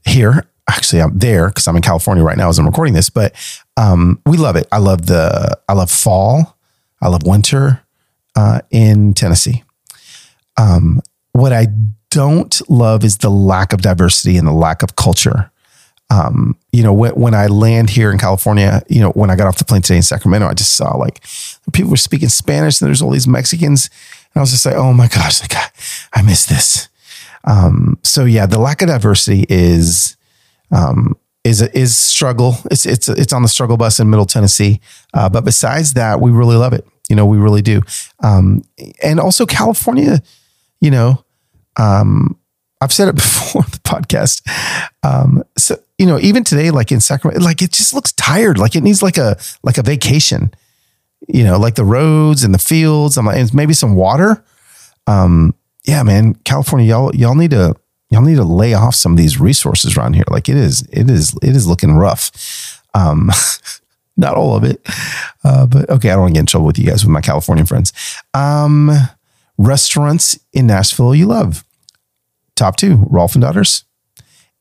Here, actually, I'm there because I'm in California right now as I'm recording this, but um, we love it. I love the, I love fall. I love winter uh, in Tennessee. Um, what I don't love is the lack of diversity and the lack of culture. Um, you know, when, when I land here in California, you know, when I got off the plane today in Sacramento, I just saw like people were speaking Spanish and there's all these Mexicans. And I was just like, oh my gosh, like I, miss this. Um, so yeah, the lack of diversity is, um, is is struggle. It's it's it's on the struggle bus in Middle Tennessee. Uh, but besides that, we really love it. You know, we really do. Um, and also California, you know, um, I've said it before the podcast. Um, so you know, even today, like in Sacramento, like it just looks tired. Like it needs like a like a vacation. You know, like the roads and the fields. I'm like, maybe some water. Um, yeah, man, California, y'all y'all need to y'all need to lay off some of these resources around here. Like it is, it is, it is looking rough. Um, not all of it, uh, but okay. I don't want to get in trouble with you guys with my Californian friends. Um, restaurants in Nashville you love. Top two, Rolf and Daughters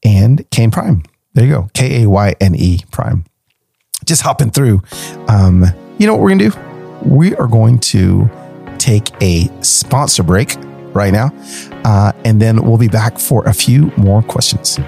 and Kayne Prime. There you go. K A Y N E Prime. Just hopping through. Um, you know what we're going to do? We are going to take a sponsor break right now. Uh, and then we'll be back for a few more questions.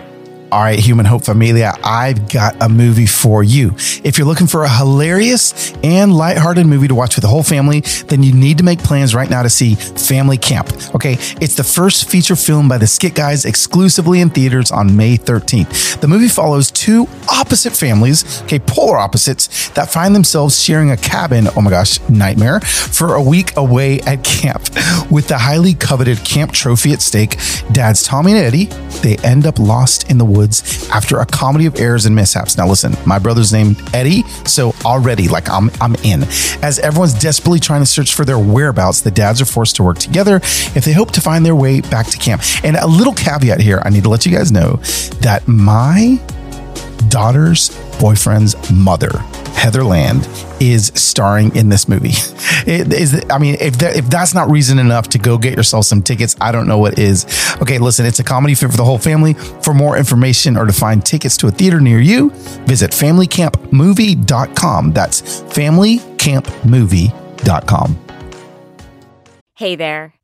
All right, Human Hope Familia, I've got a movie for you. If you're looking for a hilarious and lighthearted movie to watch with the whole family, then you need to make plans right now to see Family Camp. Okay, it's the first feature film by the Skit Guys exclusively in theaters on May 13th. The movie follows two opposite families, okay, polar opposites, that find themselves sharing a cabin, oh my gosh, nightmare, for a week away at camp. With the highly coveted camp trophy at stake, dads Tommy and Eddie, they end up lost in the woods woods after a comedy of errors and mishaps. Now, listen, my brother's named Eddie, so already, like, I'm, I'm in. As everyone's desperately trying to search for their whereabouts, the dads are forced to work together if they hope to find their way back to camp. And a little caveat here I need to let you guys know that my daughter's boyfriend's mother Heather Land is starring in this movie. It is, I mean, if that, if that's not reason enough to go get yourself some tickets, I don't know what is. Okay, listen, it's a comedy fit for the whole family. For more information or to find tickets to a theater near you, visit familycampmovie.com. That's familycampmovie.com. Hey there,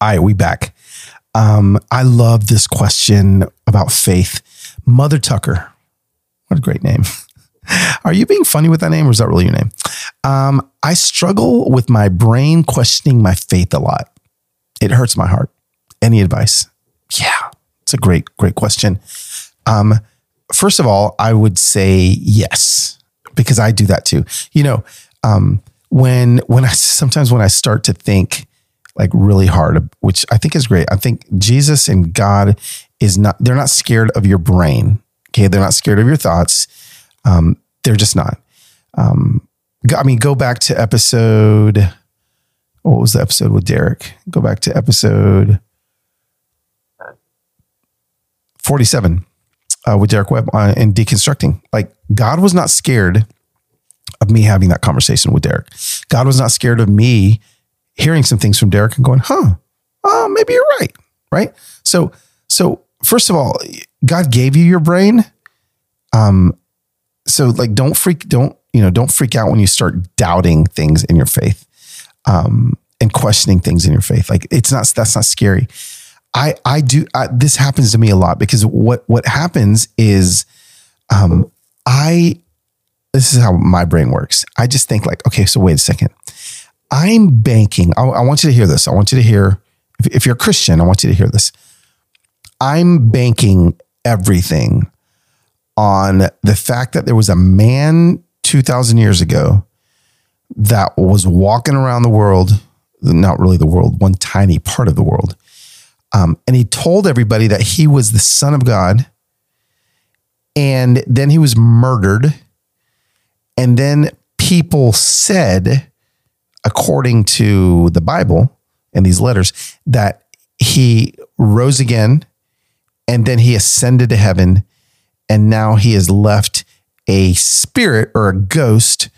All right, we back. Um, I love this question about faith. Mother Tucker. What a great name. Are you being funny with that name or is that really your name? Um, I struggle with my brain questioning my faith a lot. It hurts my heart. Any advice? Yeah, it's a great, great question. Um, first of all, I would say yes, because I do that too. You know, um, when when I sometimes when I start to think like really hard, which I think is great. I think Jesus and God is not, they're not scared of your brain. Okay. They're not scared of your thoughts. Um, they're just not. Um, I mean, go back to episode, what was the episode with Derek? Go back to episode 47 uh, with Derek Webb uh, and deconstructing. Like, God was not scared of me having that conversation with Derek. God was not scared of me hearing some things from Derek and going, huh, oh, maybe you're right. Right. So, so first of all, God gave you your brain. Um, so like, don't freak, don't, you know, don't freak out when you start doubting things in your faith. Um, and questioning things in your faith. Like it's not that's not scary. I I do I, this happens to me a lot because what what happens is um I this is how my brain works. I just think like okay, so wait a second. I'm banking. I, I want you to hear this. I want you to hear if, if you're a Christian, I want you to hear this. I'm banking everything on the fact that there was a man 2000 years ago that was walking around the world, not really the world, one tiny part of the world. Um, and he told everybody that he was the son of God. And then he was murdered. And then people said, according to the Bible and these letters, that he rose again and then he ascended to heaven. And now he has left a spirit or a ghost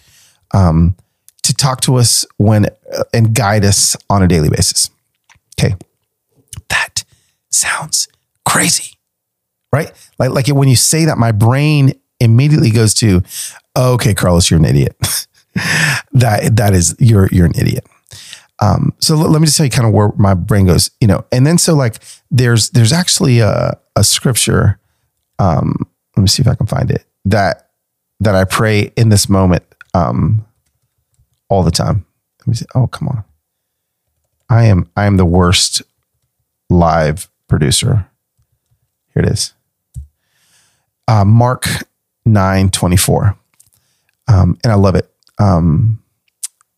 um, to talk to us when uh, and guide us on a daily basis. Okay. That sounds crazy, right? Like, like when you say that, my brain immediately goes to, okay, Carlos, you're an idiot. that, that is, you're, you're an idiot. Um, so let, let, me just tell you kind of where my brain goes, you know, and then so like there's, there's actually a, a scripture. Um, let me see if I can find it that, that I pray in this moment. Um, all the time. Let me see. Oh, come on. I am I am the worst live producer. Here it is. Uh, Mark nine twenty four, um, and I love it. Um,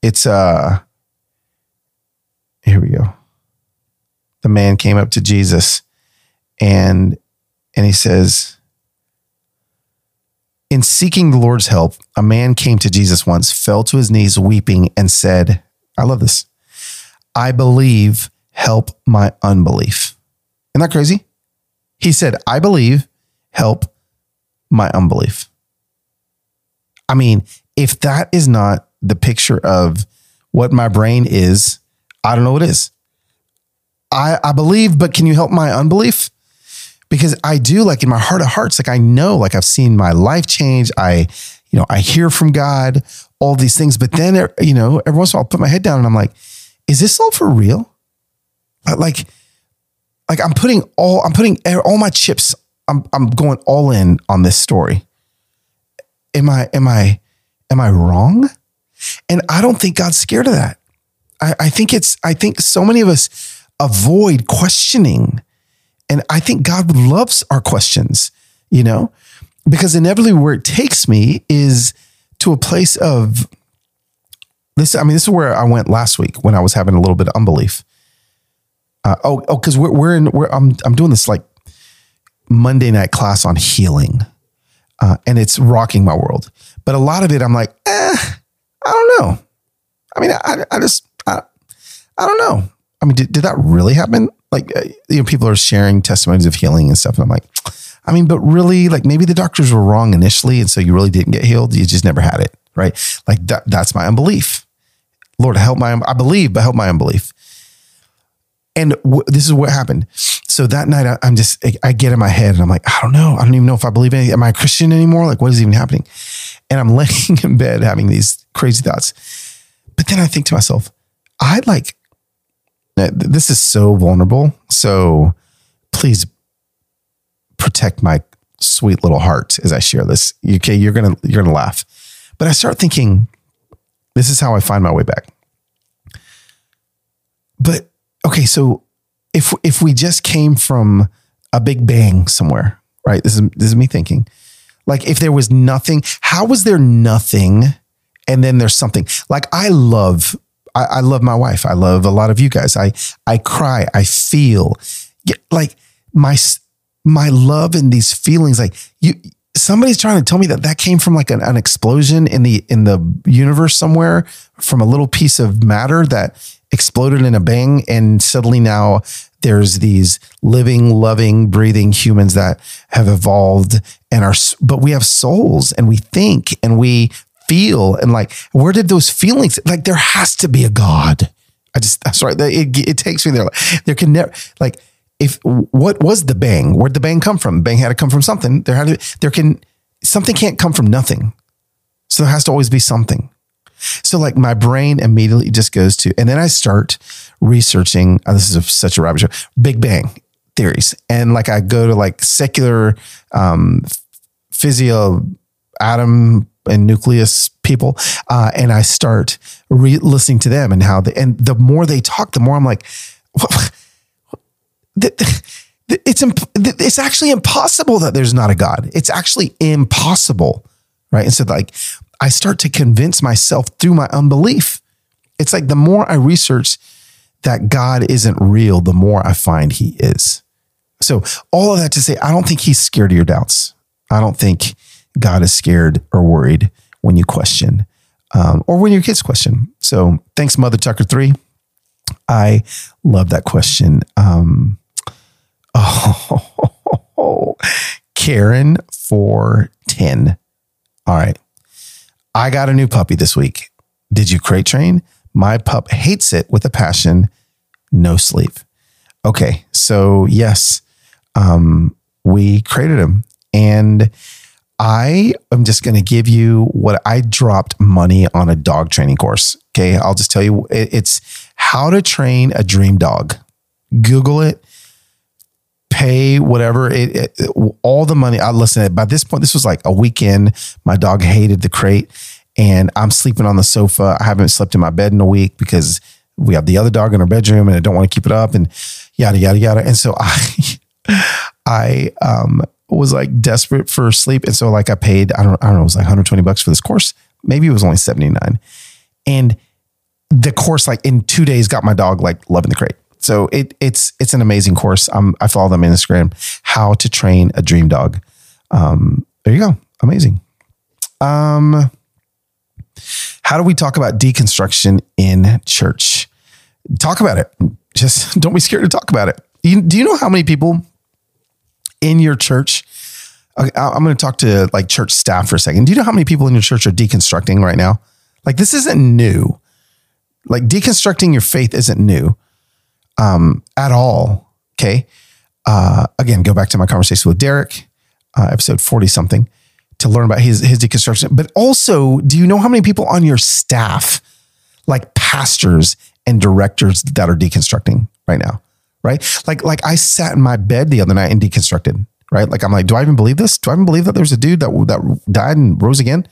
it's uh, here we go. The man came up to Jesus, and and he says, in seeking the Lord's help, a man came to Jesus once, fell to his knees weeping, and said, I love this. I believe, help my unbelief. Isn't that crazy? He said, I believe, help my unbelief. I mean, if that is not the picture of what my brain is, I don't know what is. I, I believe, but can you help my unbelief? because I do like in my heart of hearts, like I know, like I've seen my life change. I, you know, I hear from God, all these things. But then, er, you know, every once in a while I'll put my head down and I'm like, is this all for real? Like, like I'm putting all, I'm putting all my chips, I'm, I'm going all in on this story. Am I, am I, am I wrong? And I don't think God's scared of that. I, I think it's, I think so many of us avoid questioning and I think God loves our questions, you know, because inevitably where it takes me is to a place of this. I mean, this is where I went last week when I was having a little bit of unbelief. Uh, oh, oh, because we're we're in we're I'm I'm doing this like Monday night class on healing, uh, and it's rocking my world. But a lot of it, I'm like, eh, I don't know. I mean, I I just I, I don't know. I mean, did, did that really happen? Like, uh, you know, people are sharing testimonies of healing and stuff. And I'm like, I mean, but really, like maybe the doctors were wrong initially. And so you really didn't get healed. You just never had it. Right. Like that, that's my unbelief. Lord, help my, I believe, but help my unbelief. And w- this is what happened. So that night, I, am just, I, I get in my head and I'm like, I don't know. I don't even know if I believe anything. Am I a Christian anymore? Like, what is even happening? And I'm laying in bed having these crazy thoughts. But then I think to myself, I like this is so vulnerable. So please protect my sweet little heart as I share this. Okay, you're gonna you're gonna laugh. But I start thinking, this is how I find my way back. But okay, so if if we just came from a big bang somewhere, right? This is this is me thinking. Like if there was nothing, how was there nothing and then there's something? Like I love I, I love my wife. I love a lot of you guys. I I cry. I feel like my my love and these feelings. Like you, somebody's trying to tell me that that came from like an, an explosion in the in the universe somewhere from a little piece of matter that exploded in a bang, and suddenly now there's these living, loving, breathing humans that have evolved and are, but we have souls and we think and we feel and like where did those feelings like there has to be a god. I just that's right it, it takes me there. There can never like if what was the bang? Where'd the bang come from? Bang had to come from something. There had to there can something can't come from nothing. So there has to always be something So like my brain immediately just goes to, and then I start researching. Oh, this is a, such a rabbit show. Big Bang theories, and like I go to like secular um, physio atom and nucleus people, uh, and I start re- listening to them and how and the more they talk, the more I'm like, it's imp- it's actually impossible that there's not a God. It's actually impossible, right? And so like I start to convince myself through my unbelief. It's like the more I research that God isn't real, the more I find He is. So all of that to say, I don't think He's scared of your doubts. I don't think God is scared or worried when you question um, or when your kids question. So thanks, Mother Tucker 3. I love that question. Um, oh, Karen 410. All right. I got a new puppy this week. Did you crate train? My pup hates it with a passion. No sleep. Okay. So, yes, um, we created him. And I am just going to give you what I dropped money on a dog training course. Okay. I'll just tell you it's how to train a dream dog. Google it, pay whatever it, it all the money. I listen. By this point, this was like a weekend. My dog hated the crate, and I'm sleeping on the sofa. I haven't slept in my bed in a week because we have the other dog in our bedroom, and I don't want to keep it up, and yada yada yada. And so I, I um was like desperate for sleep. And so like I paid, I don't, I don't know, it was like 120 bucks for this course. Maybe it was only 79. And the course, like in two days, got my dog like loving the crate. So it it's it's an amazing course. Um, I follow them on Instagram. How to train a dream dog. Um, there you go. Amazing. Um, how do we talk about deconstruction in church? Talk about it. Just don't be scared to talk about it. You, do you know how many people in your church. I'm going to talk to like church staff for a second. Do you know how many people in your church are deconstructing right now? Like this isn't new. Like deconstructing your faith isn't new um, at all. Okay. Uh, again, go back to my conversation with Derek, uh, episode 40 something, to learn about his, his deconstruction. But also, do you know how many people on your staff, like pastors and directors, that are deconstructing right now? right? Like like I sat in my bed the other night and deconstructed, right? Like I'm like, do I even believe this? Do I even believe that there's a dude that that died and rose again,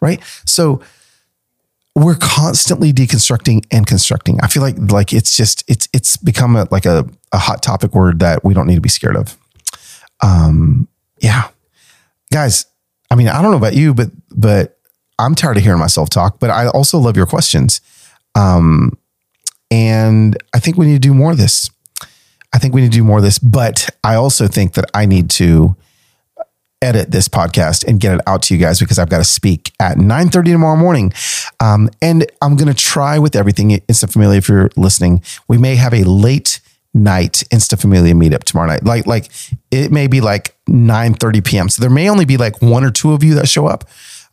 right? So we're constantly deconstructing and constructing. I feel like like it's just it's it's become a, like a, a hot topic word that we don't need to be scared of. Um, yeah, guys. I mean, I don't know about you, but but I'm tired of hearing myself talk. But I also love your questions. Um, and I think we need to do more of this. I think we need to do more of this, but I also think that I need to edit this podcast and get it out to you guys because I've got to speak at 9 30 tomorrow morning. Um, and I'm going to try with everything Insta Familia. If you're listening, we may have a late night Insta Familia meetup tomorrow night. Like, like it may be like 9 30 PM. So there may only be like one or two of you that show up.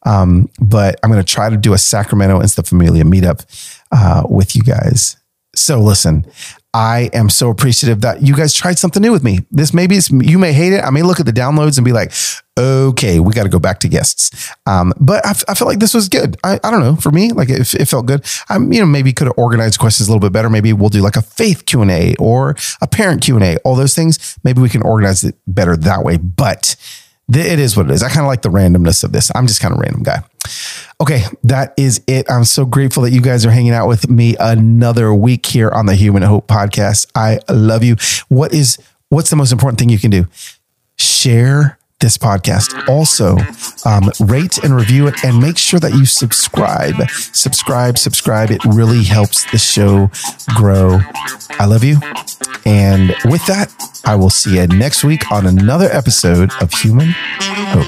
Um, but I'm going to try to do a Sacramento Insta Familia meetup uh, with you guys. So listen, I am so appreciative that you guys tried something new with me. This maybe you may hate it. I may look at the downloads and be like, okay, we got to go back to guests. Um, but I, I felt like this was good. I, I don't know for me, like it, it felt good. I'm, you know, maybe could have organized questions a little bit better. Maybe we'll do like a faith Q and A or a parent Q and A, all those things. Maybe we can organize it better that way, but it is what it is. I kind of like the randomness of this. I'm just kind of random guy. Okay, that is it. I'm so grateful that you guys are hanging out with me another week here on the Human Hope podcast. I love you. What is what's the most important thing you can do? Share this podcast. Also, um, rate and review it and make sure that you subscribe. Subscribe, subscribe. It really helps the show grow. I love you. And with that, I will see you next week on another episode of Human Hope.